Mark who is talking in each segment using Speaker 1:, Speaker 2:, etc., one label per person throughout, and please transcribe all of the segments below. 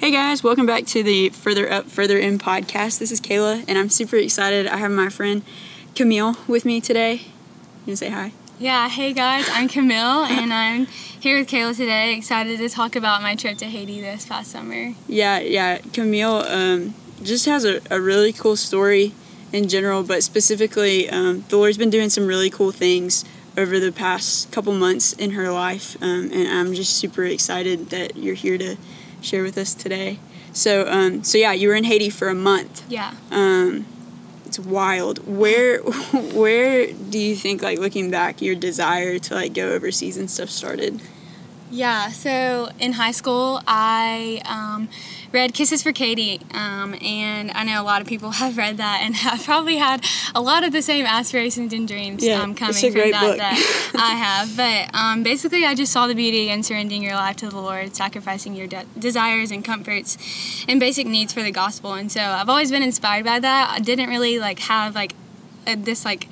Speaker 1: Hey guys, welcome back to the Further Up, Further In podcast. This is Kayla, and I'm super excited. I have my friend Camille with me today. You say hi.
Speaker 2: Yeah, hey guys, I'm Camille, and I'm here with Kayla today. Excited to talk about my trip to Haiti this past summer.
Speaker 1: Yeah, yeah. Camille um, just has a, a really cool story in general, but specifically, um, the Lord's been doing some really cool things over the past couple months in her life, um, and I'm just super excited that you're here to share with us today. So, um, so yeah, you were in Haiti for a month.
Speaker 2: Yeah.
Speaker 1: Um, it's wild. Where, where do you think, like looking back, your desire to like go overseas and stuff started?
Speaker 2: Yeah, so in high school, I um, read Kisses for Katie, um, and I know a lot of people have read that and have probably had a lot of the same aspirations and dreams
Speaker 1: Yeah,
Speaker 2: um, coming from that
Speaker 1: book.
Speaker 2: that I have. But um, basically, I just saw the beauty in surrendering your life to the Lord, sacrificing your de- desires and comforts and basic needs for the gospel. And so I've always been inspired by that. I didn't really like have like a, this like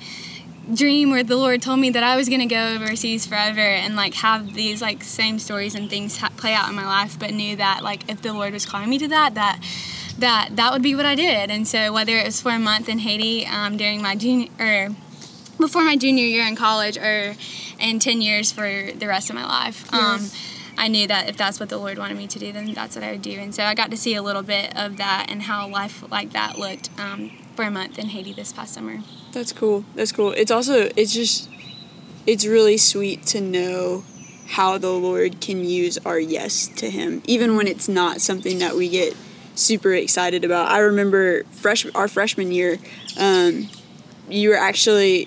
Speaker 2: dream where the Lord told me that I was going to go overseas forever and like have these like same stories and things ha- play out in my life, but knew that like if the Lord was calling me to that, that that that would be what I did. And so whether it was for a month in Haiti um, during my junior or before my junior year in college or in 10 years for the rest of my life. Um, I knew that if that's what the Lord wanted me to do, then that's what I would do. And so I got to see a little bit of that and how life like that looked um, for a month in Haiti this past summer.
Speaker 1: That's cool. That's cool. It's also it's just it's really sweet to know how the Lord can use our yes to him even when it's not something that we get super excited about. I remember fresh our freshman year um, you were actually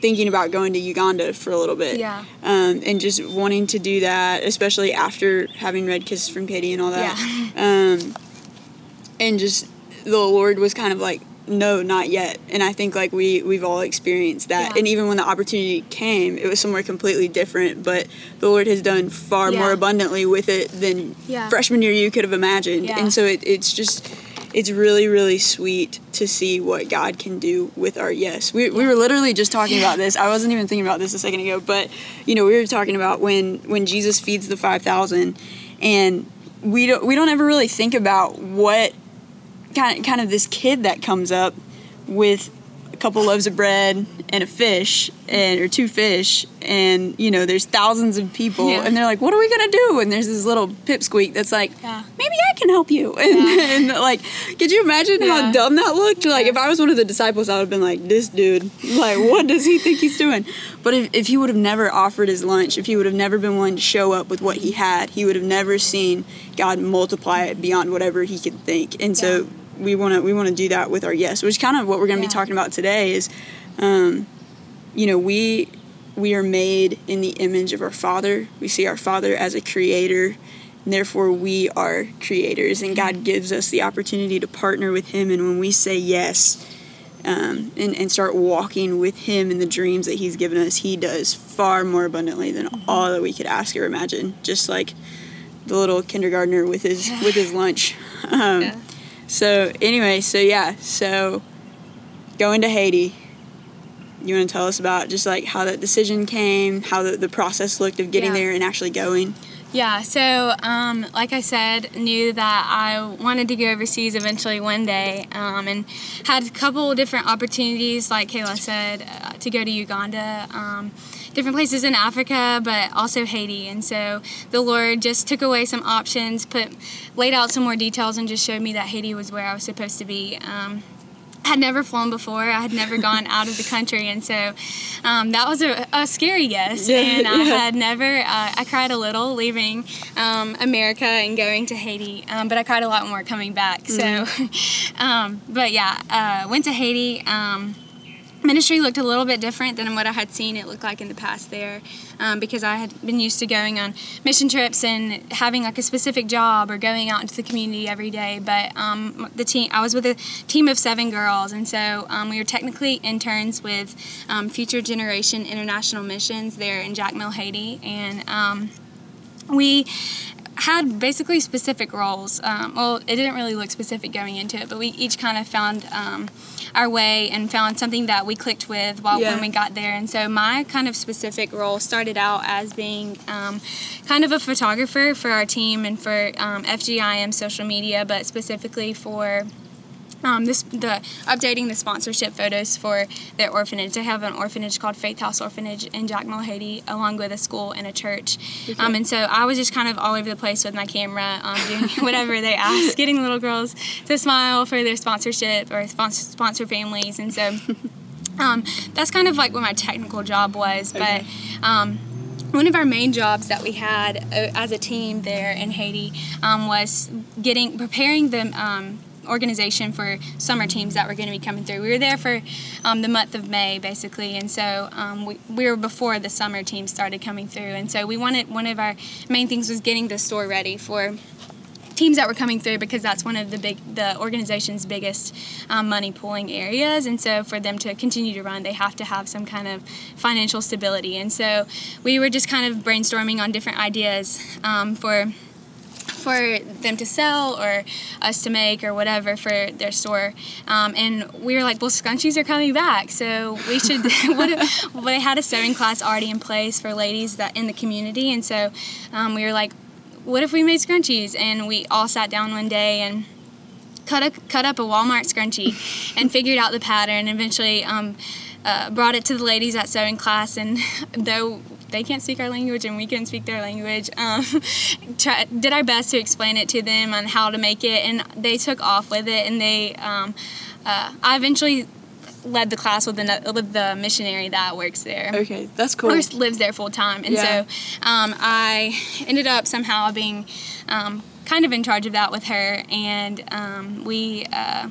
Speaker 1: thinking about going to Uganda for a little bit.
Speaker 2: Yeah.
Speaker 1: Um, and just wanting to do that, especially after having read Kisses from Katie and all that. Um, and just the Lord was kind of like, no, not yet. And I think like we we've all experienced that.
Speaker 2: Yeah.
Speaker 1: And even when the opportunity came, it was somewhere completely different. But the Lord has done far
Speaker 2: Yeah.
Speaker 1: more abundantly with it than
Speaker 2: Yeah.
Speaker 1: freshman year you could have imagined. And so it, it's just it's really really sweet to see what God can do with our yes. We, we were literally just talking about this. I wasn't even thinking about this a second ago, but you know we were talking about when when Jesus feeds the five thousand, and we don't we don't ever really think about what kind of, kind of this kid that comes up with a couple loaves of bread and a fish and or two fish and you know there's thousands of people
Speaker 2: Yeah.
Speaker 1: and they're like what are we gonna do and there's this little pipsqueak that's like
Speaker 2: Yeah.
Speaker 1: maybe i can help you and,
Speaker 2: Yeah.
Speaker 1: and like could you imagine how dumb that looked like if i was one of the disciples i would have been like this dude like what does he think he's doing but if, if he would have never offered his lunch if he would have never been willing to show up with what he had he would have never seen god multiply it beyond whatever he could think and so. We want to we want to do that with our yes which is kind of what we're going to
Speaker 2: Yeah.
Speaker 1: be talking about today is um, you know we we are made in the image of our father we see our father as a creator and therefore we are creators and god gives us the opportunity to partner with him and when we say yes um, and, and start walking with him in the dreams that he's given us he does far more abundantly than all that we could ask or imagine just like the little kindergartner with his with his lunch um,
Speaker 2: Yeah.
Speaker 1: So anyway so yeah so going to haiti you want to tell us about just like how that decision came how the, the process looked of getting
Speaker 2: Yeah.
Speaker 1: there and actually going
Speaker 2: Yeah, so um, like I said, knew that I wanted to go overseas eventually one day, um, and had a couple different opportunities, like Kayla said, uh, to go to Uganda, um, different places in Africa, but also Haiti. And so the Lord just took away some options, put laid out some more details, and just showed me that Haiti was where I was supposed to be. Um, I had never flown before. I had never gone out of the country, and so um, that was a, a scary yes.
Speaker 1: Yeah,
Speaker 2: and I
Speaker 1: yeah.
Speaker 2: had never. Uh, I cried a little leaving um, America and going to Haiti, um, but I cried a lot more coming back. So, um, but yeah, uh, went to Haiti. Ministry looked a little bit different than what I had seen it look like in the past there um, because I had been used to going on mission trips and having like a specific job or going out into the community every day. But um, the team, I was with a team of seven girls, and so um, we were technically interns with um, Future Generation International Missions there in Jacmel, Haiti, and um, we had basically specific roles. Um, well, it didn't really look specific going into it, but we each kind of found um, our way and found something that we clicked with while
Speaker 1: Yeah.
Speaker 2: when we got there. And so my kind of specific role started out as being um, kind of a photographer for our team and for um, FGIM social media, but specifically for um, this the updating the sponsorship photos for their orphanage. They have an orphanage called Faith House Orphanage in Jacmel, Haiti, along with a school and a church. Um, and so I was just kind of all over the place with my camera, um, doing whatever they asked, getting little girls to smile for their sponsorship or sponsor, sponsor families. And so um, that's kind of like what my technical job was.
Speaker 1: Okay.
Speaker 2: But um, one of our main jobs that we had uh, as a team there in Haiti um, was getting preparing the um, organization for summer teams that were going to be coming through. We were there for um, the month of May, basically, and so um, we, we were before the summer teams started coming through. And so we wanted one of our main things was getting the store ready for teams that were coming through because that's one of the big the organization's biggest um, money pooling areas and so for them to continue to run they have to have some kind of financial stability and so we were just kind of brainstorming on different ideas um, for for them to sell or us to make or whatever for their store. Um, and we were like, well, scrunchies are coming back, so we should. what they had a sewing class already in place for ladies that in the community, and so um, we were like, what if we made scrunchies? And we all sat down one day and cut a, cut up a Walmart scrunchie and figured out the pattern. And eventually, um, uh, brought it to the ladies at sewing class, and though they can't speak our language and we couldn't speak their language, um, try, did our best to explain it to them on how to make it, and they took off with it. And they, um, uh, I eventually led the class with the with the missionary that works there
Speaker 1: Okay, that's cool.
Speaker 2: or lives there full time. And
Speaker 1: Yeah.
Speaker 2: so um, I ended up somehow being um, kind of in charge of that with her. And um, we uh,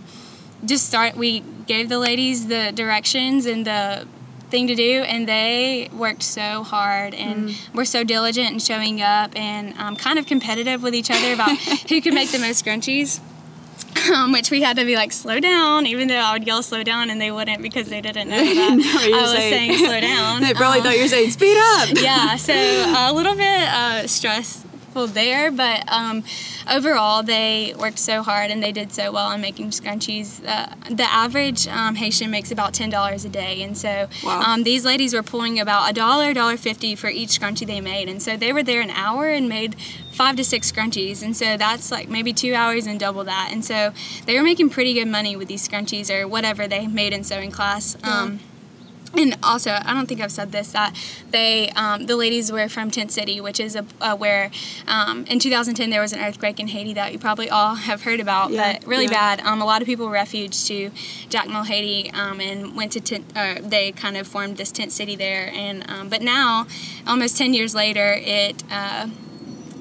Speaker 2: just start, we gave the ladies the directions and the thing to do and they worked so hard and were so diligent in showing up and um, kind of competitive with each other about who could make the most scrunchies um, which we had to be like slow down even though i would yell slow down and they wouldn't because they didn't know that
Speaker 1: No,
Speaker 2: i was saying, slow down
Speaker 1: They probably
Speaker 2: Um,
Speaker 1: thought you were saying speed up.
Speaker 2: yeah, so a little bit uh, stressful there, but um, overall they worked so hard and they did so well in making scrunchies. Uh, the average um, Haitian makes about ten dollars a day, and so
Speaker 1: Wow.
Speaker 2: um, these ladies were pulling about a dollar, dollar fifty for each scrunchie they made, and so they were there an hour and made five to six scrunchies, and so that's like maybe two hours and double that, and so they were making pretty good money with these scrunchies or whatever they made in sewing class. Um, and also, I don't think I've said this that they, um, the ladies were from Tent City, which is a, uh, where um, in 2010 there was an earthquake in Haiti that you probably all have heard about,
Speaker 1: Yeah,
Speaker 2: but really
Speaker 1: yeah.
Speaker 2: bad. Um, a lot of people refuged to Jacmel, Haiti, um, and went to tent. Uh, they kind of formed this tent city there, and um, but now, almost 10 years later, it. Uh,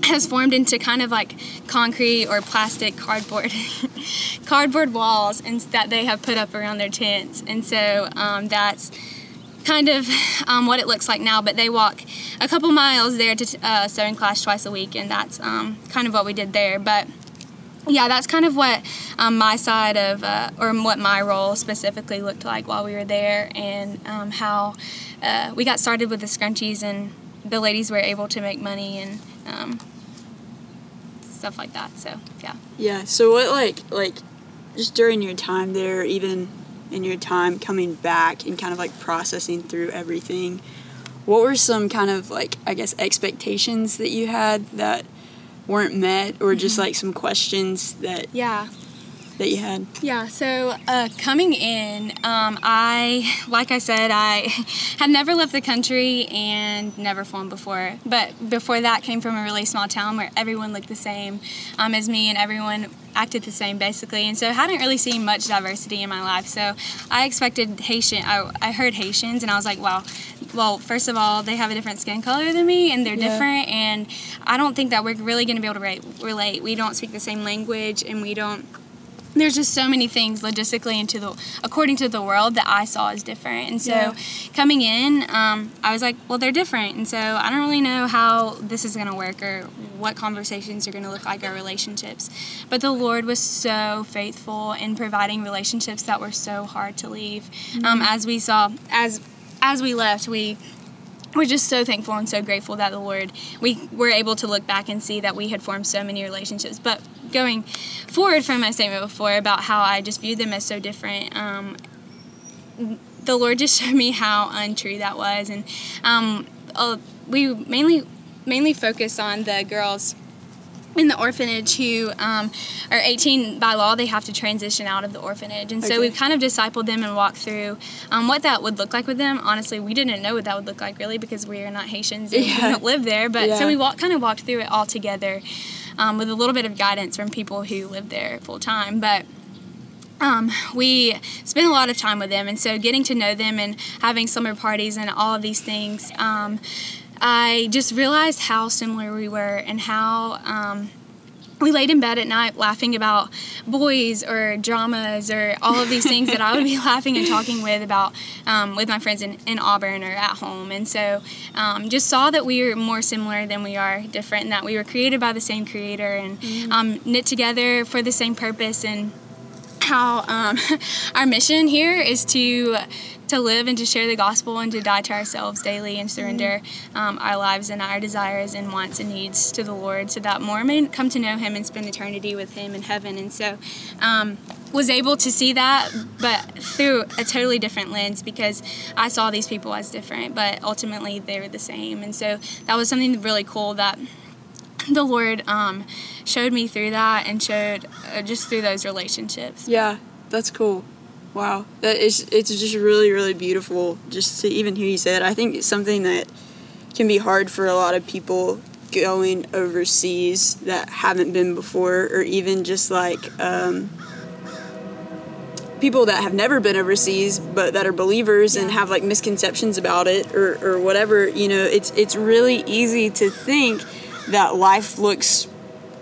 Speaker 2: has formed into kind of like concrete or plastic cardboard cardboard walls and that they have put up around their tents and so um, that's kind of um, what it looks like now but they walk a couple miles there to uh, sewing class twice a week and that's um, kind of what we did there but yeah that's kind of what um, my side of uh, or what my role specifically looked like while we were there and um, how uh, we got started with the scrunchies and the ladies were able to make money and um, stuff like that so yeah
Speaker 1: Yeah. So what like like just during your time there, even in your time coming back and kind of like processing through everything, what were some kind of like I guess expectations that you had that weren't met or just mm-hmm. like some questions that
Speaker 2: yeah
Speaker 1: that you had?
Speaker 2: Yeah, so uh, coming in, um, I, like I said, I had never left the country and never flown before. But before that, came from a really small town where everyone looked the same um, as me and everyone acted the same basically. And so I hadn't really seen much diversity in my life. So I expected Haitian, I, I heard Haitians and I was like, wow, well, first of all, they have a different skin color than me and they're
Speaker 1: Yeah.
Speaker 2: different. And I don't think that we're really going to be able to re- relate. We don't speak the same language and we don't there's just so many things logistically into the according to the world that I saw as different. And so
Speaker 1: Yeah.
Speaker 2: coming in, um, I was like, well, they're different, and so I don't really know how this is gonna work or what conversations are gonna look like our relationships. But the Lord was so faithful in providing relationships that were so hard to leave. Um, as we saw, as as we left, we we're just so thankful and so grateful that the Lord we were able to look back and see that we had formed so many relationships. But going forward from my statement before about how I just viewed them as so different, um, the Lord just showed me how untrue that was, and um, uh, we mainly mainly focus on the girls in the orphanage who um, are 18 by law they have to transition out of the orphanage and so
Speaker 1: Okay.
Speaker 2: we've kind of discipled them and walked through um, what that would look like with them honestly we didn't know what that would look like really because we are not haitians and
Speaker 1: Yeah.
Speaker 2: we don't live there but
Speaker 1: Yeah.
Speaker 2: so we walk, kind of walked through it all together um, with a little bit of guidance from people who live there full time but um, we spend a lot of time with them, and so getting to know them and having summer parties and all of these things, um, I just realized how similar we were and how. Um, we laid in bed at night laughing about boys or dramas or all of these things that I would be laughing and talking with about um, with my friends in, in Auburn or at home. And so um, just saw that we were more similar than we are different and that we were created by the same creator and um, knit together for the same purpose and how um, our mission here is to to live and to share the gospel and to die to ourselves daily and surrender um, our lives and our desires and wants and needs to the Lord so that more may come to know Him and spend eternity with Him in heaven. And so, um, was able to see that, but through a totally different lens because I saw these people as different, but ultimately they were the same. And so that was something really cool that the Lord um, showed me through that and showed uh, just through those relationships.
Speaker 1: Yeah, that's cool. Wow, that is it's just really really beautiful just to even hear you say that. I think it's something that can be hard for a lot of people going overseas that haven't been before, or even just like um, people that have never been overseas but that are believers and have like misconceptions about it or, or whatever. You know, it's it's really easy to think that life looks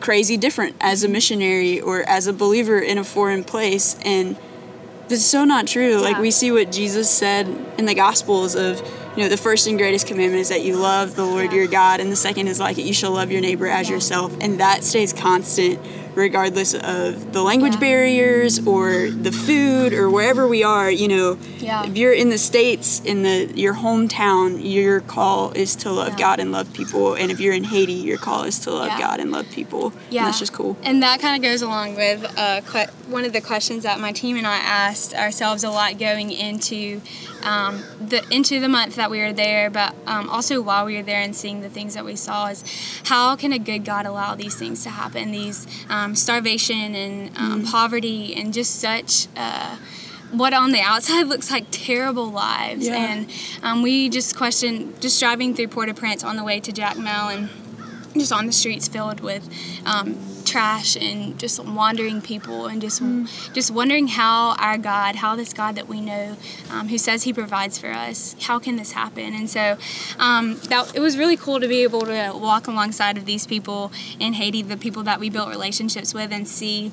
Speaker 1: crazy different as a missionary or as a believer in a foreign place and that's so not true like we see what jesus said in the gospels of you know the first and greatest commandment is that you love the lord
Speaker 2: Yeah.
Speaker 1: your god and the second is like it you shall love your neighbor as
Speaker 2: Yeah.
Speaker 1: yourself and that stays constant regardless of the language
Speaker 2: Yeah.
Speaker 1: barriers or the food or wherever we are you know
Speaker 2: Yeah.
Speaker 1: if you're in the states in the your hometown your call is to love
Speaker 2: Yeah.
Speaker 1: god and love people and if you're in haiti your call is to love
Speaker 2: Yeah.
Speaker 1: god and love people
Speaker 2: Yeah,
Speaker 1: and that's just cool
Speaker 2: And that kind of goes along with uh, que- one of the questions that my team and I asked ourselves a lot going into um, the into the month that we were there, but um, also while we were there and seeing the things that we saw is how can a good God allow these things to happen? These um, starvation and um, poverty and just such. Uh, what on the outside looks like terrible lives,
Speaker 1: Yeah.
Speaker 2: and um, we just questioned just driving through Port-au-Prince on the way to Jacmel and just on the streets filled with um, trash and just wandering people and just just wondering how our God, how this God that we know, um, who says He provides for us, how can this happen? And so um, that it was really cool to be able to walk alongside of these people in Haiti, the people that we built relationships with, and see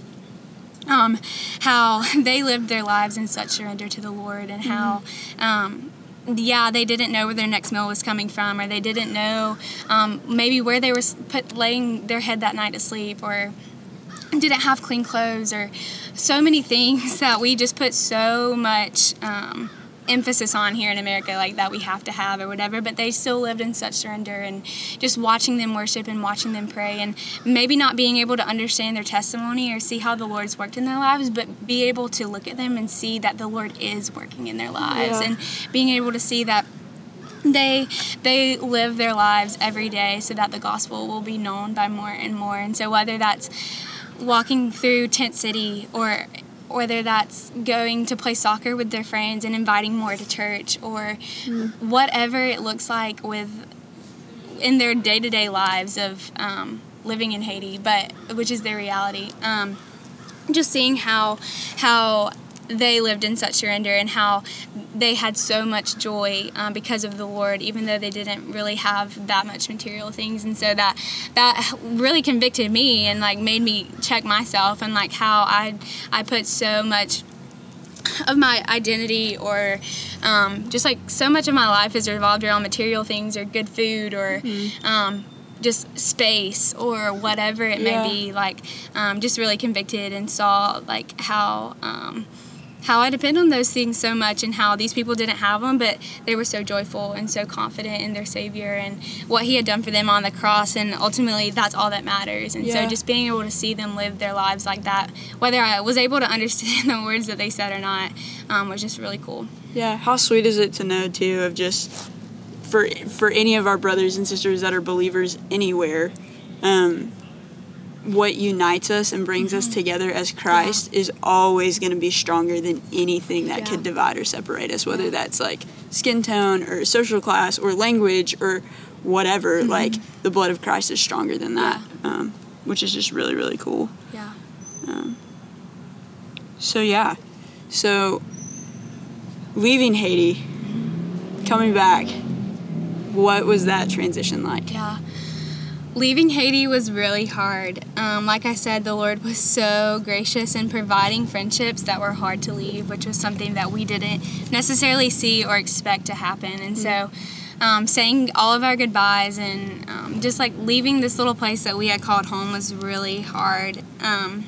Speaker 2: um, how they lived their lives in such surrender to the Lord and how. Um, yeah, they didn't know where their next meal was coming from, or they didn't know um, maybe where they were put laying their head that night to sleep, or didn't have clean clothes, or so many things that we just put so much um, emphasis on here in America, like that we have to have or whatever. But they still lived in such surrender, and just watching them worship and watching them pray, and maybe not being able to understand their testimony or see how the Lord's worked in their lives, but be able to look at them and see that the Lord is working in their lives,
Speaker 1: Yeah.
Speaker 2: and being able to see that they they live their lives every day so that the gospel will be known by more and more and so whether that's walking through tent city or whether that's going to play soccer with their friends and inviting more to church or whatever it looks like with in their day-to-day lives of um, living in haiti but which is their reality. Um, just seeing how how they lived in such surrender and how they had so much joy um, because of the Lord, even though they didn't really have that much material things. And so that that really convicted me and like made me check myself and like how I I put so much of my identity or um, just like so much of my life is revolved around material things or good food or um, just space or whatever it
Speaker 1: Yeah.
Speaker 2: may be like um, just really convicted and saw like how um, how I depend on those things so much and how these people didn't have them, but they were so joyful and so confident in their Savior and what He had done for them on the cross. And ultimately, that's all that matters. And
Speaker 1: Yeah.
Speaker 2: so just being able to see them live their lives like that, whether I was able to understand the words that they said or not, um, was just really cool.
Speaker 1: Yeah, how sweet is it to know too of just for for any of our brothers and sisters that are believers anywhere, um, what unites us and brings us mm-hmm. together as Christ is always going to be stronger than anything that
Speaker 2: Yeah.
Speaker 1: could divide or separate us, whether that's like skin tone or social class or language or whatever. Mm-hmm. Like the blood of Christ is stronger than that, um, which is just really really cool.
Speaker 2: Yeah.
Speaker 1: Um, so yeah, so leaving Haiti, coming back, what was that transition like?
Speaker 2: Yeah. Leaving Haiti was really hard. Um, like I said, the Lord was so gracious in providing friendships that were hard to leave, which was something that we didn't necessarily see or expect to happen. And so, um, saying all of our goodbyes and um, just like leaving this little place that we had called home was really hard. Um,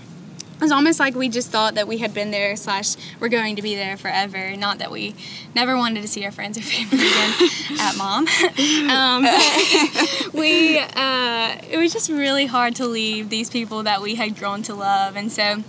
Speaker 2: it was almost like we just thought that we had been there slash we're going to be there forever not that we never wanted to see our friends or family again at mom. Um, we uh, it was just really hard to leave these people that we had grown to love and so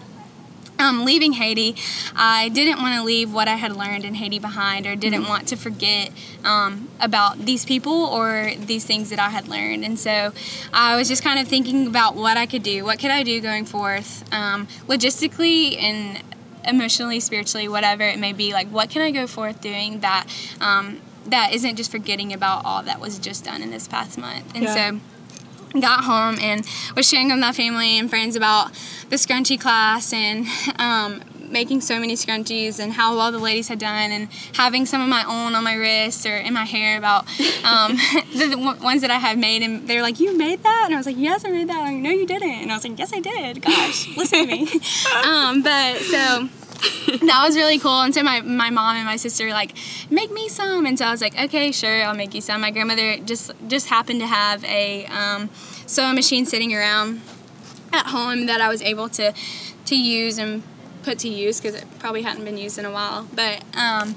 Speaker 2: um, leaving Haiti, I didn't want to leave what I had learned in Haiti behind, or didn't want to forget um, about these people or these things that I had learned. And so I was just kind of thinking about what I could do. What could I do going forth, um, logistically and emotionally, spiritually, whatever it may be. Like, what can I go forth doing that um, that isn't just forgetting about all that was just done in this past month? And
Speaker 1: Yeah.
Speaker 2: so got home and was sharing with my family and friends about the scrunchie class and um, making so many scrunchies and how well the ladies had done and having some of my own on my wrist or in my hair about um, the, the one- ones that I had made and they were like you made that? And I was like yes I made that. I'm like no you didn't. And I was like yes I did. Gosh listen to me. Um, but so that was really cool. And so my, my mom and my sister were like, make me some. And so I was like, okay, sure, I'll make you some. My grandmother just just happened to have a um, sewing machine sitting around at home that I was able to to use and put to use because it probably hadn't been used in a while. But um,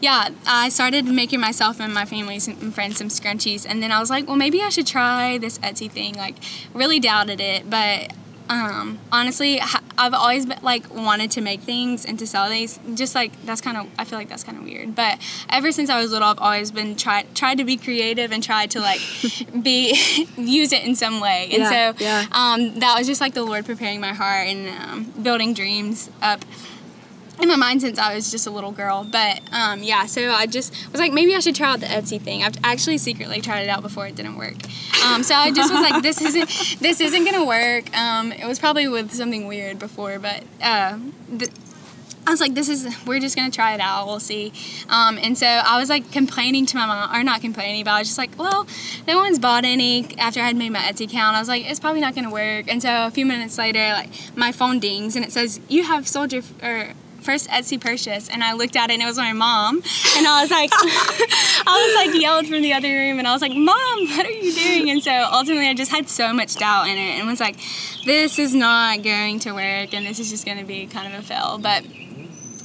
Speaker 2: yeah, I started making myself and my family and friends some scrunchies, and then I was like, well, maybe I should try this Etsy thing. Like, really doubted it, but um, honestly, I've always been, like wanted to make things and to sell these. Just like that's kind of, I feel like that's kind of weird. But ever since I was little, I've always been tried tried to be creative and tried to like be use it in some way. And
Speaker 1: Yeah,
Speaker 2: so
Speaker 1: yeah.
Speaker 2: um, that was just like the Lord preparing my heart and um, building dreams up in my mind since I was just a little girl. But um, yeah, so I just was like, maybe I should try out the Etsy thing. I've actually secretly tried it out before it didn't work. Um, so I just was like, this isn't this isn't gonna work. Um, it was probably with something weird before, but. Uh, th- I was like, this is, we're just gonna try it out, we'll see. Um, and so I was like complaining to my mom, or not complaining, but I was just like, well, no one's bought any after I had made my Etsy account. I was like, it's probably not gonna work. And so a few minutes later, like, my phone dings and it says, you have sold your, or, first Etsy purchase and I looked at it and it was my mom and I was like I was like yelled from the other room and I was like mom what are you doing and so ultimately I just had so much doubt in it and was like this is not going to work and this is just going to be kind of a fail but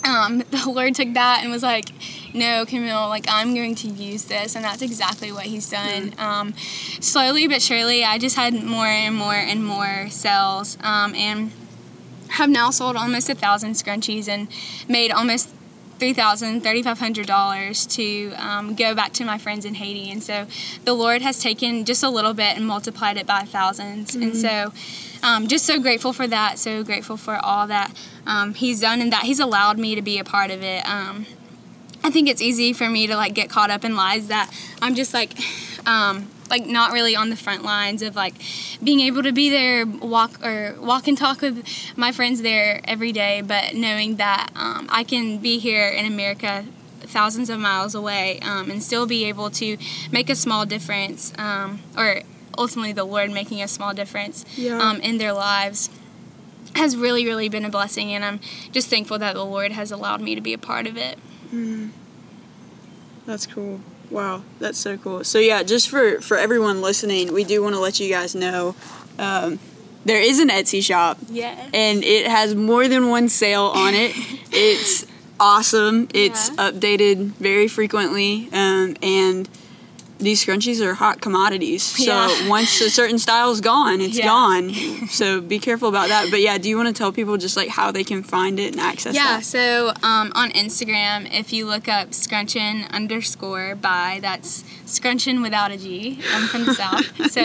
Speaker 2: um, the Lord took that and was like, no, Camille, like I'm going to use this. And that's exactly what he's done. Um, slowly but surely, I just had more and more and more sales. Um, and have now sold almost a thousand scrunchies and made almost $3,000, $3,500 to um, go back to my friends in Haiti. And so the Lord has taken just a little bit and multiplied it by 1000s And so um, just so grateful for that, so grateful for all that um, He's done and that He's allowed me to be a part of it. Um, I think it's easy for me to like get caught up in lies that I'm just like, um, like not really on the front lines of like being able to be there, walk or walk and talk with my friends there every day, but knowing that um, I can be here in America thousands of miles away um, and still be able to make a small difference um, or ultimately the lord making a small difference
Speaker 1: Yeah.
Speaker 2: um, in their lives has really really been a blessing and i'm just thankful that the lord has allowed me to be a part of it
Speaker 1: That's cool. Wow, that's so cool. So yeah, just for for everyone listening, we do want to let you guys know, um, there is an Etsy shop.
Speaker 2: Yes.
Speaker 1: And it has more than one sale on it. it's awesome. It's
Speaker 2: Yeah.
Speaker 1: updated very frequently. Um, and these scrunchies are hot commodities. So
Speaker 2: Yeah.
Speaker 1: once a certain style's gone, it's
Speaker 2: Yeah.
Speaker 1: gone. So be careful about that. But yeah, do you want to tell people just like how they can find it and access it?
Speaker 2: Yeah,
Speaker 1: that?
Speaker 2: so um, on Instagram, if you look up scrunchin underscore by, that's scrunchin without a G. I'm from the South. So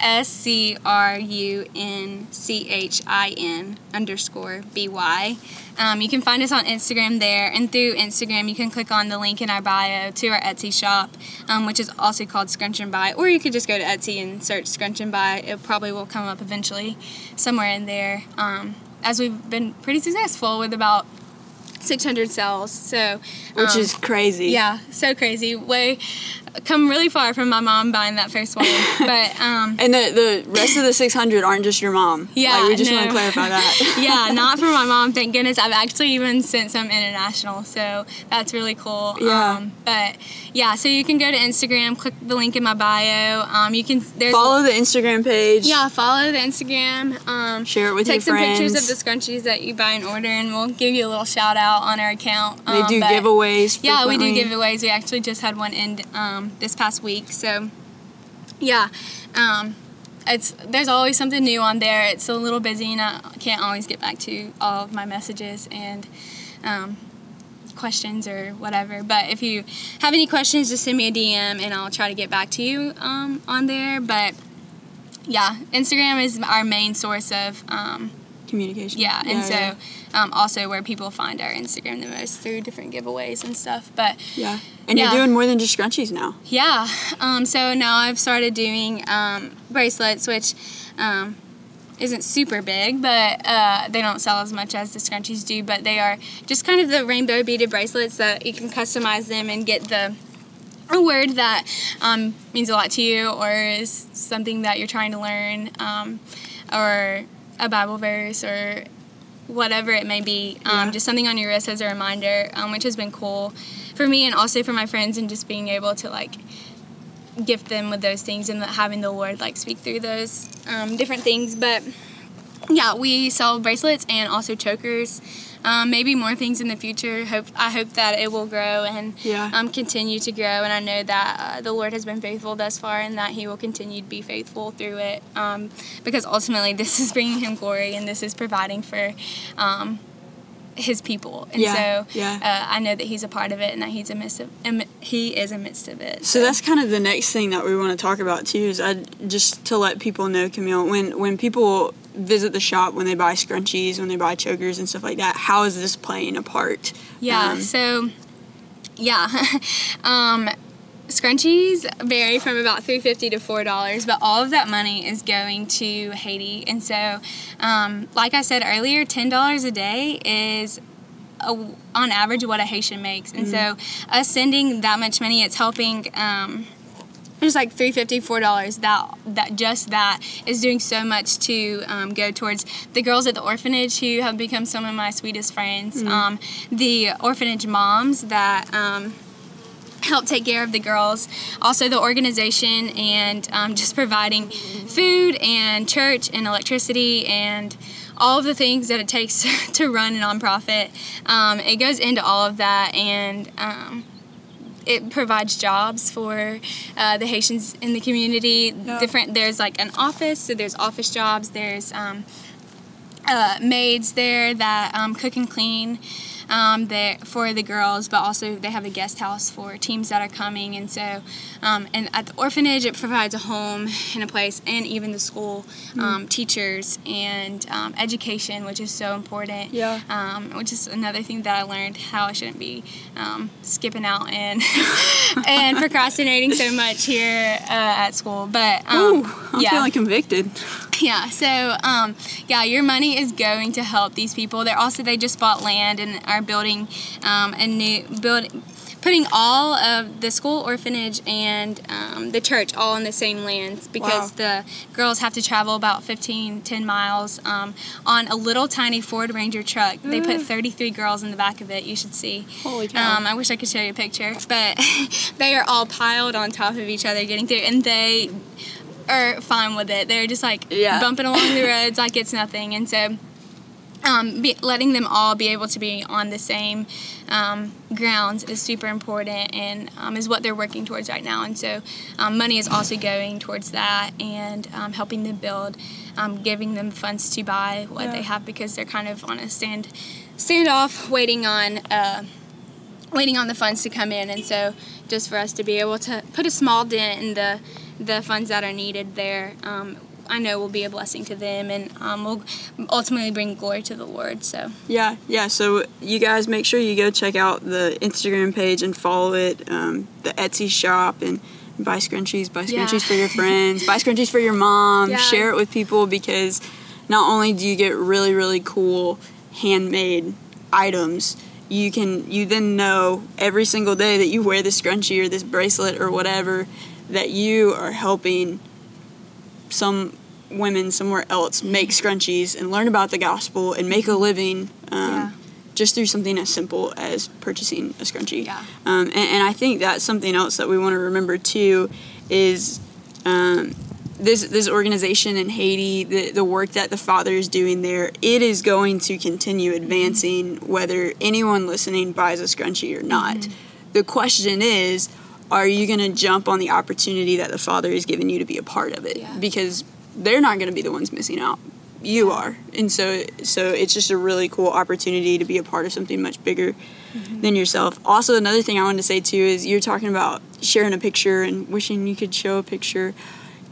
Speaker 2: S C R U N C H I N underscore B Y. Um, you can find us on Instagram there, and through Instagram, you can click on the link in our bio to our Etsy shop, um, which is also called Scrunchin By, or you could just go to Etsy and search Scrunchin By. It probably will come up eventually somewhere in there. Um, as we've been pretty successful with about 600 sales, so
Speaker 1: Which
Speaker 2: um,
Speaker 1: is crazy.
Speaker 2: yeah, so crazy. Way come really far from my mom buying that first one, but um,
Speaker 1: And the, the rest of the 600 aren't just your mom.
Speaker 2: Yeah,
Speaker 1: Like, we just want to clarify that.
Speaker 2: yeah, not for my mom. Thank goodness. I've actually even sent some international, so that's really cool.
Speaker 1: Yeah.
Speaker 2: Um, but yeah, so you can go to Instagram, click the link in my bio. Um, you can there's
Speaker 1: Follow the Instagram page.
Speaker 2: Yeah, follow the Instagram. Um,
Speaker 1: Share it with
Speaker 2: take
Speaker 1: your
Speaker 2: some pictures of the scrunchies that you buy and order, and we'll give you a little shout out on our account.
Speaker 1: They
Speaker 2: Um,
Speaker 1: do
Speaker 2: but-
Speaker 1: giveaways.
Speaker 2: Yeah, we do giveaways. We actually just had one end um, this past week. So, yeah, um, it's there's always something new on there. It's a little busy, and I can't always get back to all of my messages and um, questions or whatever. But if you have any questions, just send me a DM, and I'll try to get back to you um, on there. But yeah, Instagram is our main source of um,
Speaker 1: Communication.
Speaker 2: yeah, and so
Speaker 1: yeah.
Speaker 2: Um, also where people find our Instagram the most through different giveaways and stuff. But
Speaker 1: Yeah. And
Speaker 2: Yeah.
Speaker 1: you're doing more than just scrunchies now.
Speaker 2: yeah, um, so now I've started doing um, bracelets, which um, isn't super big, but uh, they don't sell as much as the scrunchies do. But they are just kind of the rainbow beaded bracelets that you can customize them and get the a word that um, means a lot to you or is something that you're trying to learn um, or a Bible verse or whatever it may be. Um,
Speaker 1: Yeah.
Speaker 2: Just something on your wrist as a reminder, um, which has been cool for me and also for my friends, and just being able to like gift them with those things and having the Lord like speak through those um, different things. But yeah, we sell bracelets and also chokers. Um, maybe more things in the future. Hope I hope that it will grow and
Speaker 1: Yeah.
Speaker 2: um, continue to grow. And I know that uh, the Lord has been faithful thus far, and that He will continue to be faithful through it. Um, because ultimately, this is bringing Him glory, and this is providing for um, His people. And
Speaker 1: Yeah,
Speaker 2: so
Speaker 1: yeah.
Speaker 2: Uh, I know that He's a part of it, and that He's amidst of, He is amidst of it.
Speaker 1: So that's kind of the next thing that we want to talk about too. Is I just to let people know, Camille, when when people visit the shop, when they buy scrunchies, when they buy chokers and stuff like that, how is this playing a part?
Speaker 2: Yeah.
Speaker 1: Um,
Speaker 2: so, yeah, um, scrunchies vary from about three fifty to four dollars, but all of that money is going to Haiti, and so, um, like I said earlier, ten dollars a day is. A, on average, what a Haitian makes, and so us sending that much money, it's helping. Um, it's like three fifty, four dollars. That that just that is doing so much to um, go towards the girls at the orphanage who have become some of my sweetest friends. Um, the orphanage moms that. Um, help take care of the girls also the organization and um, just providing food and church and electricity and all of the things that it takes to run a nonprofit um, it goes into all of that and um, it provides jobs for uh, the Haitians in the community.
Speaker 1: Yeah.
Speaker 2: Different. There's like an office, so there's office jobs. There's um, uh, maids there that um, cook and clean um, there for the girls, but also they have a guest house for teams that are coming. And so, um, and at the orphanage, it provides a home and a place, and even the school, um, teachers and um, education, which is so important.
Speaker 1: Yeah.
Speaker 2: Um, which is another thing that I learned how I shouldn't be um, skipping out and and procrastinating so much here uh, at school. But um,
Speaker 1: Ooh, I'm
Speaker 2: yeah.
Speaker 1: feeling convicted.
Speaker 2: Yeah, so um, yeah, your money is going to help these people. They're also they just bought land and are building um, a new building, putting all of the school, orphanage, and um, the church all on the same lands because the girls have to travel about 15, 10 miles um, on a little tiny Ford Ranger truck. They put 33 girls in the back of it. You should see.
Speaker 1: Holy cow.
Speaker 2: Um, I wish I could show you a picture, but they are all piled on top of each other getting through, and they are fine with it. They're just like
Speaker 1: Yeah.
Speaker 2: bumping along the roads like it's nothing. And so um, be, letting them all be able to be on the same um, grounds is super important and um, is what they're working towards right now. And so um, money is also going towards that and um, helping them build, um, giving them funds to buy what
Speaker 1: Yeah.
Speaker 2: they have because they're kind of on a stand standoff waiting on. Uh, waiting on the funds to come in and so just for us to be able to put a small dent in the the funds that are needed there um, I know will be a blessing to them and um, will ultimately bring glory to the Lord so
Speaker 1: Yeah, yeah. So you guys make sure you go check out the Instagram page and follow it, um, the Etsy shop, and buy scrunchies. Buy
Speaker 2: Yeah.
Speaker 1: scrunchies for your friends. buy scrunchies for your mom.
Speaker 2: Yeah.
Speaker 1: Share it with people because not only do you get really really cool handmade items, you can you then know every single day that you wear this scrunchie or this bracelet or whatever that you are helping some women somewhere else make scrunchies and learn about the gospel and make a living um,
Speaker 2: Yeah.
Speaker 1: just through something as simple as purchasing a scrunchie.
Speaker 2: Yeah.
Speaker 1: Um, and, and I think that's something else that we want to remember too is um, this this organization in Haiti, the, the work that the Father is doing there, it is going to continue advancing whether anyone listening buys a scrunchie or not. The question is, are you going to jump on the opportunity that the Father has given you to be a part of it?
Speaker 2: Yeah.
Speaker 1: Because they're not going to be the ones missing out. You are, and so so it's just a really cool opportunity to be a part of something much bigger than yourself. Also, another thing I wanted to say too is you're talking about sharing a picture and wishing you could show a picture.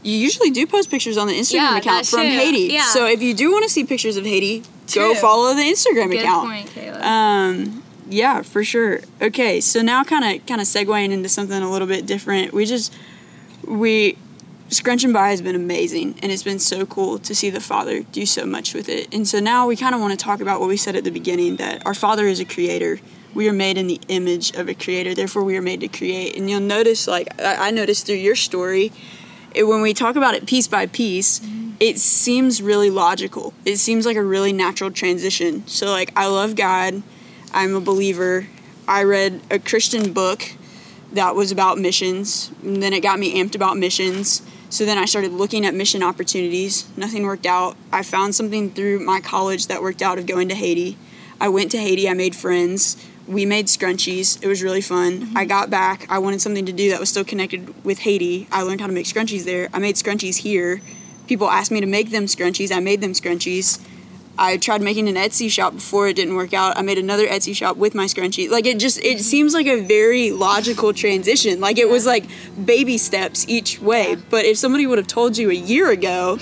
Speaker 1: You usually do post pictures on the Instagram
Speaker 2: Yeah,
Speaker 1: account from
Speaker 2: true.
Speaker 1: Haiti.
Speaker 2: Yeah.
Speaker 1: So if you do want to see pictures of Haiti, go follow the Instagram
Speaker 2: good
Speaker 1: account.
Speaker 2: point Caleb
Speaker 1: Um, yeah, for sure. Okay, so now kind of kind of segueing into something a little bit different. We just we Scrunchin By has been amazing, and it's been so cool to see the Father do so much with it. And so now we kind of want to talk about what we said at the beginning that our Father is a creator. We are made in the image of a creator, therefore we are made to create. And you'll notice, like I, I noticed through your story, it, when we talk about it piece by piece, mm-hmm. it seems really logical. It seems like a really natural transition. So, like, I love God. I'm a believer. I read a Christian book that was about missions, and then it got me amped about missions. So then I started looking at mission opportunities. Nothing worked out. I found something through my college that worked out of going to Haiti. I went to Haiti. I made friends. We made scrunchies. It was really fun. I mm-hmm. got back. I wanted something to do that was still connected with Haiti. I learned how to make scrunchies there. I made scrunchies here. People asked me to make them scrunchies. I made them scrunchies. I tried making an Etsy shop before it didn't work out. I made another Etsy shop with my scrunchie. Like it just it seems like a very logical transition. Like it was like baby steps each way. But if somebody would have told you a year ago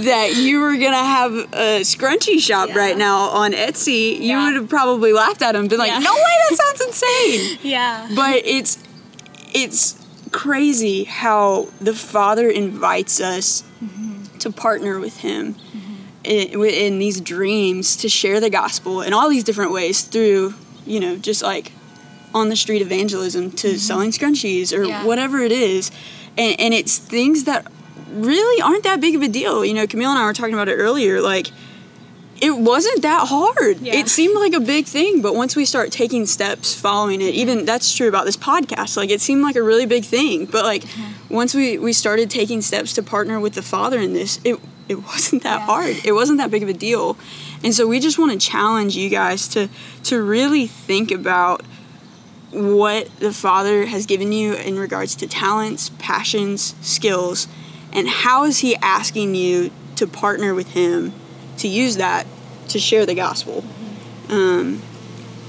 Speaker 1: that you were gonna have a scrunchie shop
Speaker 2: Yeah.
Speaker 1: right now on Etsy, you
Speaker 2: Yeah.
Speaker 1: would have probably laughed at them, been like,
Speaker 2: Yeah.
Speaker 1: "No way, that sounds insane."
Speaker 2: yeah
Speaker 1: but it's it's crazy how the father invites us mm-hmm. to partner with him in, in these dreams to share the gospel in all these different ways through you know just like on the street evangelism to selling scrunchies or
Speaker 2: Yeah.
Speaker 1: whatever it is and, and it's things that really aren't that big of a deal you know camille and i were talking about it earlier like it wasn't that hard.
Speaker 2: Yeah.
Speaker 1: It seemed like a big thing, but once we start taking steps following it, even that's true about this podcast. Like it seemed like a really big thing, but like
Speaker 2: Mm-hmm.
Speaker 1: once we we started taking steps to partner with the Father in this, it it wasn't that
Speaker 2: Yeah.
Speaker 1: hard. It wasn't that big of a deal. And so we just want to challenge you guys to to really think about what the Father has given you in regards to talents, passions, skills, and how is He asking you to partner with Him to use that to share the gospel? Um,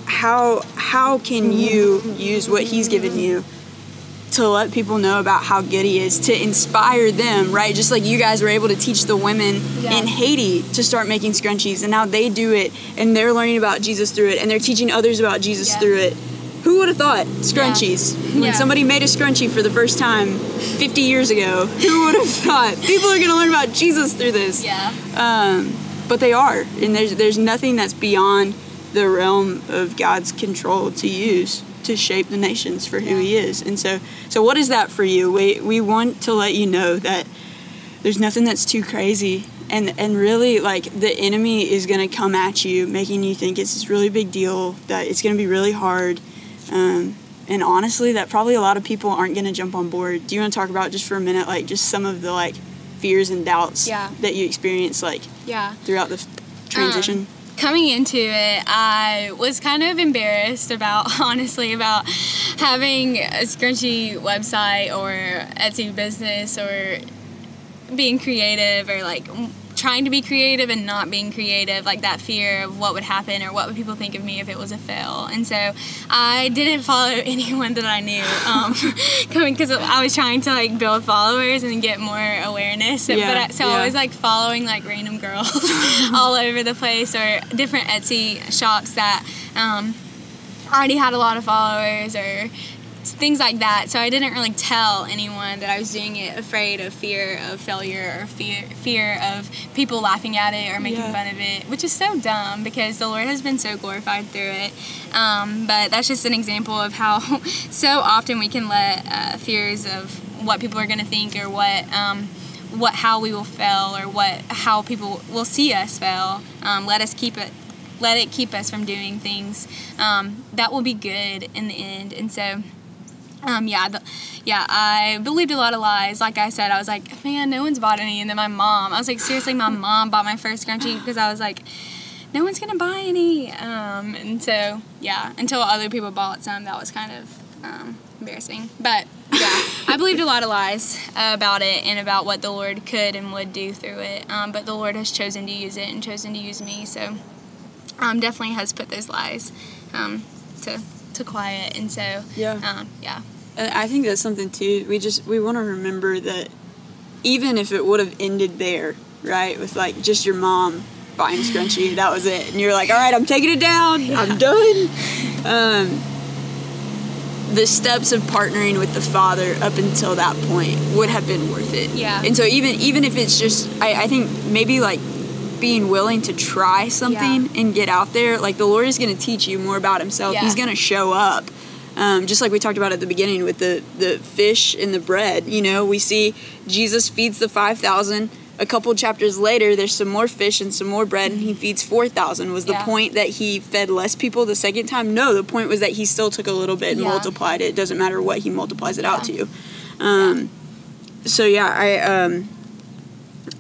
Speaker 1: how how can you use what He's given you to let people know about how good He is, to inspire them, right? Just like you guys were able to teach the women
Speaker 2: Yeah.
Speaker 1: in Haiti to start making scrunchies, and now they do it, and they're learning about Jesus through it, and they're teaching others about Jesus
Speaker 2: Yeah.
Speaker 1: through it. Who would have thought scrunchies? When
Speaker 2: Yeah.
Speaker 1: somebody made a scrunchie for the first time 50 years ago, who would have thought people are going to learn about Jesus through this?
Speaker 2: yeah
Speaker 1: Um, but they are, and there's there's nothing that's beyond the realm of God's control to use to shape the nations for who He is. And so, so what is that for you? We we want to let you know that there's nothing that's too crazy, and and really like the enemy is gonna come at you, making you think it's this really big deal, that it's gonna be really hard. Um, and honestly, that probably a lot of people aren't gonna jump on board. Do you want to talk about just for a minute, like just some of the like fears and doubts
Speaker 2: Yeah.
Speaker 1: that you experience like
Speaker 2: Yeah.
Speaker 1: throughout the transition?
Speaker 2: Coming into it, I was kind of embarrassed about, honestly, about having a scrunchy website or Etsy business or being creative or like trying to be creative and not being creative, like that fear of what would happen or what would people think of me if it was a fail. And so I didn't follow anyone that I knew um, coming because I was trying to like build followers and get more awareness.
Speaker 1: Yeah,
Speaker 2: but I, so
Speaker 1: yeah.
Speaker 2: I was like following like random girls all over the place or different Etsy shops that um, already had a lot of followers or things like that. So I didn't really tell anyone that I was doing it afraid of fear of failure or fear fear of people laughing at it or making
Speaker 1: Yeah.
Speaker 2: fun of it, which is so dumb because the Lord has been so glorified through it. Um, but that's just an example of how so often we can let uh, fears of what people are going to think or what. Um, what how we will fail or what how people will see us fail um, let us keep it let it keep us from doing things um, that will be good in the end and so um, yeah, the, yeah, I believed a lot of lies. Like I said, I was like, man, no one's bought any. And then my mom, I was like, seriously, my mom bought my first scrunchie because I was like, no one's gonna buy any. Um, and so yeah, until other people bought some, that was kind of um, embarrassing. But yeah, I believed a lot of lies about it and about what the Lord could and would do through it. Um, but the Lord has chosen to use it and chosen to use me. So um, definitely has put those lies um, to to quiet. And so
Speaker 1: Yeah.
Speaker 2: um, yeah.
Speaker 1: And I think that's something too. We just we want to remember that even if it would have ended there, right, with like just your mom buying scrunchie, that was it, and you're like, all right, I'm taking it down, I'm done. Um, the steps of partnering with the father up until that point would have been worth it.
Speaker 2: Yeah.
Speaker 1: And so even even if it's just, I, I think maybe like being willing to try something and get out there, like the Lord is going to teach you more about Himself.
Speaker 2: Yeah.
Speaker 1: He's going to show up. Um, just like we talked about at the beginning with the, the fish and the bread, you know, we see Jesus feeds the 5,000. A couple chapters later, there's some more fish and some more bread, and he feeds 4,000. Was the
Speaker 2: Yeah.
Speaker 1: point that he fed less people the second time? No, the point was that he still took a little bit and
Speaker 2: Yeah.
Speaker 1: multiplied it. It doesn't matter what he multiplies it out
Speaker 2: Yeah.
Speaker 1: to. Um, So yeah, I um,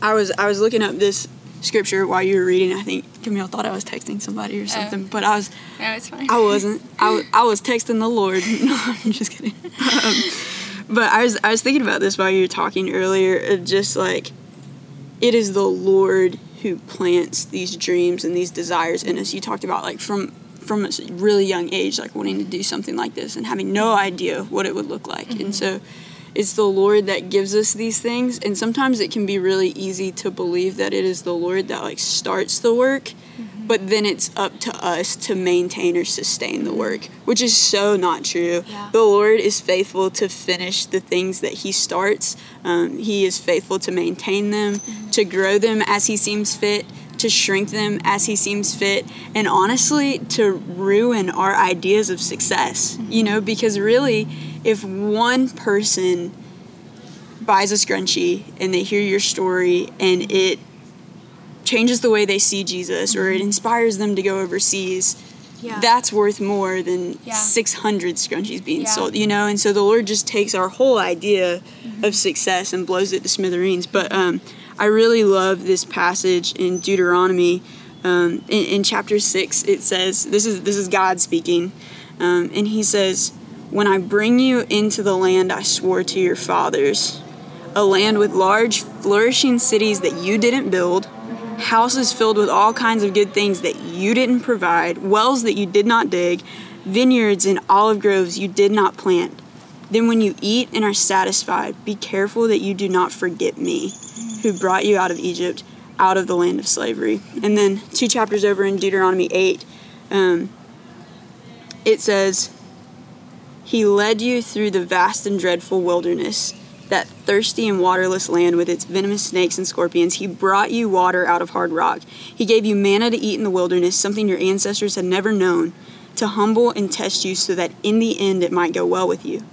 Speaker 1: I was I was looking up this scripture while you were reading. I think Camille thought I was texting somebody or something, but I was
Speaker 2: No, it's fine.
Speaker 1: I wasn't. I was, I was texting the Lord. No, I'm just kidding. Um, but I was I was thinking about this while you were talking earlier. Of just like it is the Lord who plants these dreams and these desires in us. You talked about like from from a really young age, like wanting to do something like this and having no idea what it would look like. And so it's the Lord that gives us these things. And sometimes it can be really easy to believe that it is the Lord that like starts the work, mm-hmm. but then it's up to us to maintain or sustain the work, which is so not true.
Speaker 2: Yeah.
Speaker 1: The Lord is faithful to finish the things that He starts. Um, he is faithful to maintain them, mm-hmm. to grow them as He seems fit, to shrink them as He seems fit, and honestly, to ruin our ideas of success. You mm-hmm. know, because really, if one person buys a scrunchie and they hear your story and it changes the way they see Jesus or it inspires them to go overseas,
Speaker 2: yeah.
Speaker 1: that's worth more than
Speaker 2: Yeah.
Speaker 1: 600 scrunchies being
Speaker 2: Yeah.
Speaker 1: sold, you know? And so the Lord just takes our whole idea of success and blows it to smithereens. But um, I really love this passage in Deuteronomy. Um, in, in chapter 6, it says, this is, this is God speaking, um, and he says, When I bring you into the land I swore to your fathers, a land with large, flourishing cities that you didn't build, houses filled with all kinds of good things that you didn't provide, wells that you did not dig, vineyards and olive groves you did not plant. Then, when you eat and are satisfied, be careful that you do not forget me, who brought you out of Egypt, out of the land of slavery. And then, two chapters over in Deuteronomy 8, um, it says, He led you through the vast and dreadful wilderness that thirsty and waterless land with its venomous snakes and scorpions. He brought you water out of hard rock. He gave you manna to eat in the wilderness, something your ancestors had never known, to humble and test you so that in the end it might go well with you.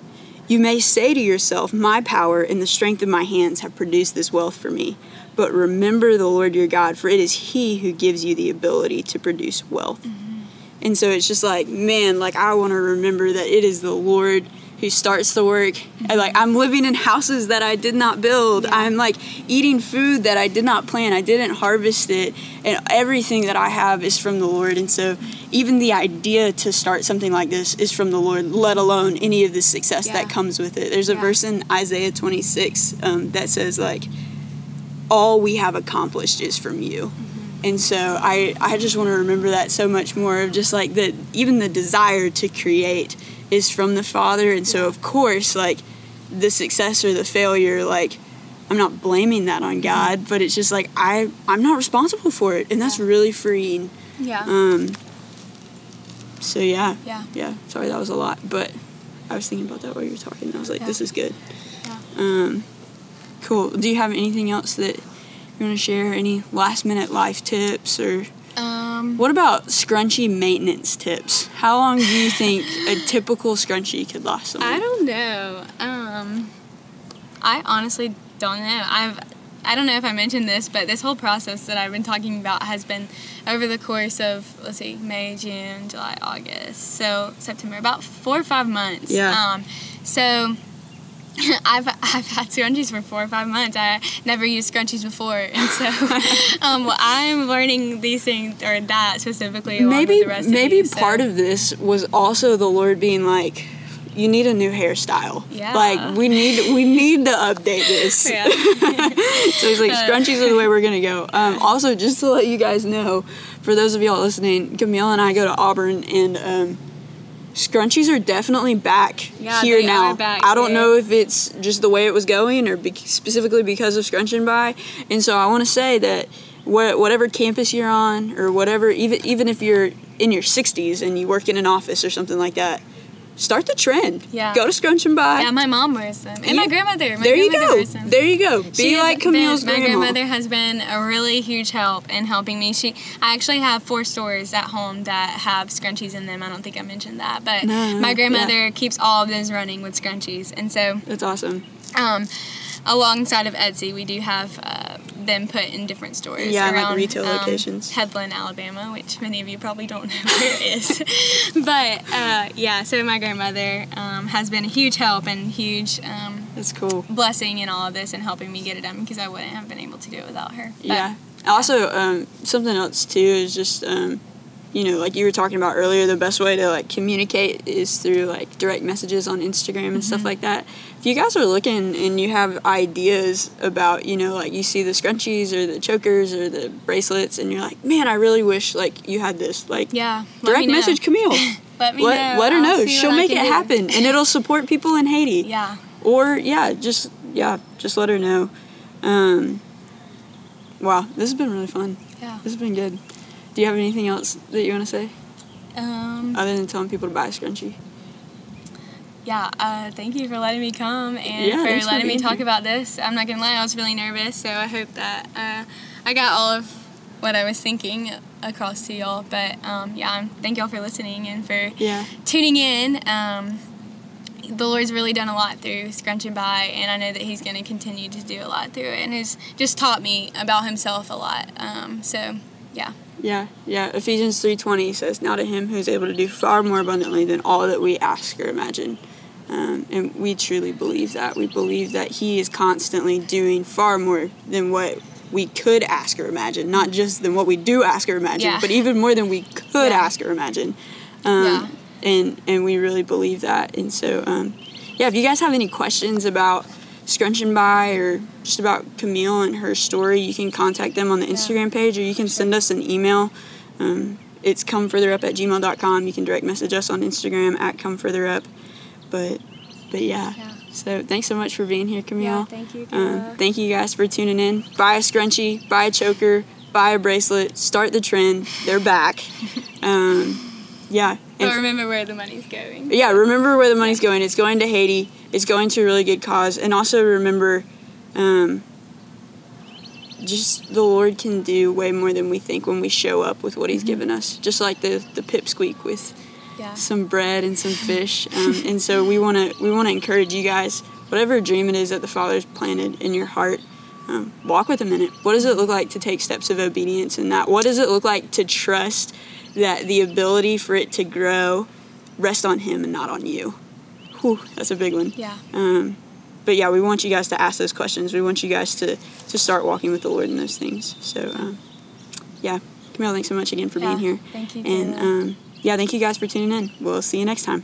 Speaker 1: You may say to yourself, My power and the strength of my hands have produced this wealth for me. But remember the Lord your God, for it is He who gives you the ability to produce wealth. Mm-hmm. And so it's just like, man, like I want to remember that it is the Lord who starts the work. And, like I'm living in houses that I did not build.
Speaker 2: Yeah.
Speaker 1: I'm like eating food that I did not plant. I didn't harvest it. And everything that I have is from the Lord. And so even the idea to start something like this is from the Lord, let alone any of the success
Speaker 2: Yeah.
Speaker 1: that comes with it. There's a
Speaker 2: Yeah.
Speaker 1: verse in Isaiah 26 um, that says like all we have accomplished is from you. And so I, I just want to remember that so much more of just like that even the desire to create is from the Father. And so of course like the success or the failure, like I'm not blaming that on God, but it's just like I I'm not responsible for it. And that's really freeing.
Speaker 2: Yeah.
Speaker 1: Um so yeah.
Speaker 2: Yeah.
Speaker 1: Yeah. Sorry that was a lot, but I was thinking about that while you were talking. And I was like,
Speaker 2: Yeah.
Speaker 1: this is good.
Speaker 2: Yeah.
Speaker 1: Um, cool. Do you have anything else that you want to share? Any last minute life tips or
Speaker 2: Um,
Speaker 1: what about scrunchie maintenance tips? How long do you think a typical scrunchie could last someone?
Speaker 2: I don't know. Um, I honestly don't know. I've I don't know if I mentioned this, but this whole process that I've been talking about has been over the course of let's see, May, June, July, August, so September, about four or five months.
Speaker 1: Yeah.
Speaker 2: Um, so. I've I've had scrunchies for four or five months. I never used scrunchies before, and so um, well, I'm learning these things or that specifically.
Speaker 1: Maybe
Speaker 2: with the rest
Speaker 1: maybe
Speaker 2: of you, so-
Speaker 1: part of this was also the Lord being like, you need a new hairstyle.
Speaker 2: Yeah.
Speaker 1: Like we need we need to update this.
Speaker 2: Yeah.
Speaker 1: so he's like,
Speaker 2: Uh,
Speaker 1: scrunchies are the way we're gonna go. Um, also, just to let you guys know, for those of y'all listening, Camille and I go to Auburn, and um, scrunchies are definitely back
Speaker 2: Yeah,
Speaker 1: here
Speaker 2: they
Speaker 1: now.
Speaker 2: back
Speaker 1: I don't
Speaker 2: here.
Speaker 1: know if it's just the way it was going, or be- specifically because of Scrunchin By. And so I want to say that wha- whatever campus you're on, or whatever, even even if you're in your 60s and you work in an office or something like that. Start the trend.
Speaker 2: Yeah.
Speaker 1: Go to Scrunchin By.
Speaker 2: Yeah, my mom wears them, and
Speaker 1: Yeah.
Speaker 2: my grandmother. My
Speaker 1: there you
Speaker 2: grandmother
Speaker 1: go.
Speaker 2: Wears them.
Speaker 1: There you go. Be
Speaker 2: She
Speaker 1: like Camille's
Speaker 2: been,
Speaker 1: grandma.
Speaker 2: My grandmother has been a really huge help in helping me. She, I actually have four stores at home that have scrunchies in them. I don't think I mentioned that, but
Speaker 1: No,
Speaker 2: my
Speaker 1: yeah.
Speaker 2: grandmother keeps all of those running with scrunchies, and so
Speaker 1: That's awesome.
Speaker 2: um, alongside of Etsy, we do have uh, them put in different stores.
Speaker 1: Yeah, like
Speaker 2: around,
Speaker 1: retail
Speaker 2: um,
Speaker 1: locations.
Speaker 2: Headland, Alabama, which many of you probably don't know where it is. but uh, yeah, so my grandmother um, has been a huge help and huge um,
Speaker 1: That's cool.
Speaker 2: blessing in all of this and helping me get it done because I wouldn't have been able to do it without her. But,
Speaker 1: Yeah. Also, um, something else too is just, um, you know, like you were talking about earlier, the best way to like communicate is through like direct messages on Instagram and stuff like that. If you guys are looking and you have ideas about, you know, like you see the scrunchies or the chokers or the bracelets, and you're like, man, I really wish like you had this. Like,
Speaker 2: Yeah.
Speaker 1: direct
Speaker 2: me
Speaker 1: message Camille.
Speaker 2: Let me
Speaker 1: let,
Speaker 2: know.
Speaker 1: let her
Speaker 2: I'll
Speaker 1: know. She'll make it
Speaker 2: do.
Speaker 1: happen, and it'll support people in Haiti.
Speaker 2: Yeah.
Speaker 1: Or yeah, just yeah, just let her know. Um, wow, this has been really fun.
Speaker 2: Yeah.
Speaker 1: This has been good. Do you have anything else that you want to say
Speaker 2: Um,
Speaker 1: other than telling people to buy a scrunchie?
Speaker 2: yeah, uh, thank you for letting me come and
Speaker 1: Yeah,
Speaker 2: for letting me talk
Speaker 1: here.
Speaker 2: about this. I'm not gonna lie, I was really nervous, so I hope that uh, I got all of what I was thinking across to y'all. But um, yeah, thank y'all for listening and for
Speaker 1: Yeah,
Speaker 2: tuning in. Um, the Lord's really done a lot through Scrunchin By, and I know that He's going to continue to do a lot through it, and has just taught me about Himself a lot. Um, so, yeah,
Speaker 1: yeah, yeah. Ephesians three twenty says, "Now to Him who is able to do far more abundantly than all that we ask or imagine." Um, and we truly believe that. We believe that He is constantly doing far more than what we could ask or imagine, not just than what we do ask or imagine,
Speaker 2: Yeah.
Speaker 1: but even more than we could
Speaker 2: Yeah.
Speaker 1: ask or imagine. Um,
Speaker 2: Yeah.
Speaker 1: And and we really believe that. And so, um, yeah, if you guys have any questions about Scrunchin By or just about Camille and her story, you can contact them on the Instagram page or you can send us an email. Um, it's comefurtherup at gmail.com. You can direct message us on Instagram at comefurtherup. But, but yeah.
Speaker 2: Yeah.
Speaker 1: So thanks so much for being here, Camille.
Speaker 2: Yeah, thank you,
Speaker 1: Um, thank you guys for tuning in. Buy a scrunchie, buy a choker, buy a bracelet, start the trend. They're back. Um, yeah. And
Speaker 2: but remember where the money's going.
Speaker 1: yeah, remember where the money's going. It's going to Haiti. It's going to a really good cause. And also remember, um, just the Lord can do way more than we think when we show up with what He's given us. Just like the the pipsqueak with
Speaker 2: Yeah.
Speaker 1: some bread and some fish. Um, and so we want to we want to encourage you guys, whatever dream it is that the Father's planted in your heart, um, walk with Him in it. What does it look like to take steps of obedience in that? What does it look like to trust that the ability for it to grow rest on Him and not on you? whew, that's a big one.
Speaker 2: Yeah.
Speaker 1: Um, but yeah, we want you guys to ask those questions. We want you guys to, to start walking with the Lord in those things. So, um, yeah, Camille, thanks so much again for
Speaker 2: Yeah,
Speaker 1: being here.
Speaker 2: thank you,
Speaker 1: And um, yeah, thank you guys for tuning in. We'll see you next time.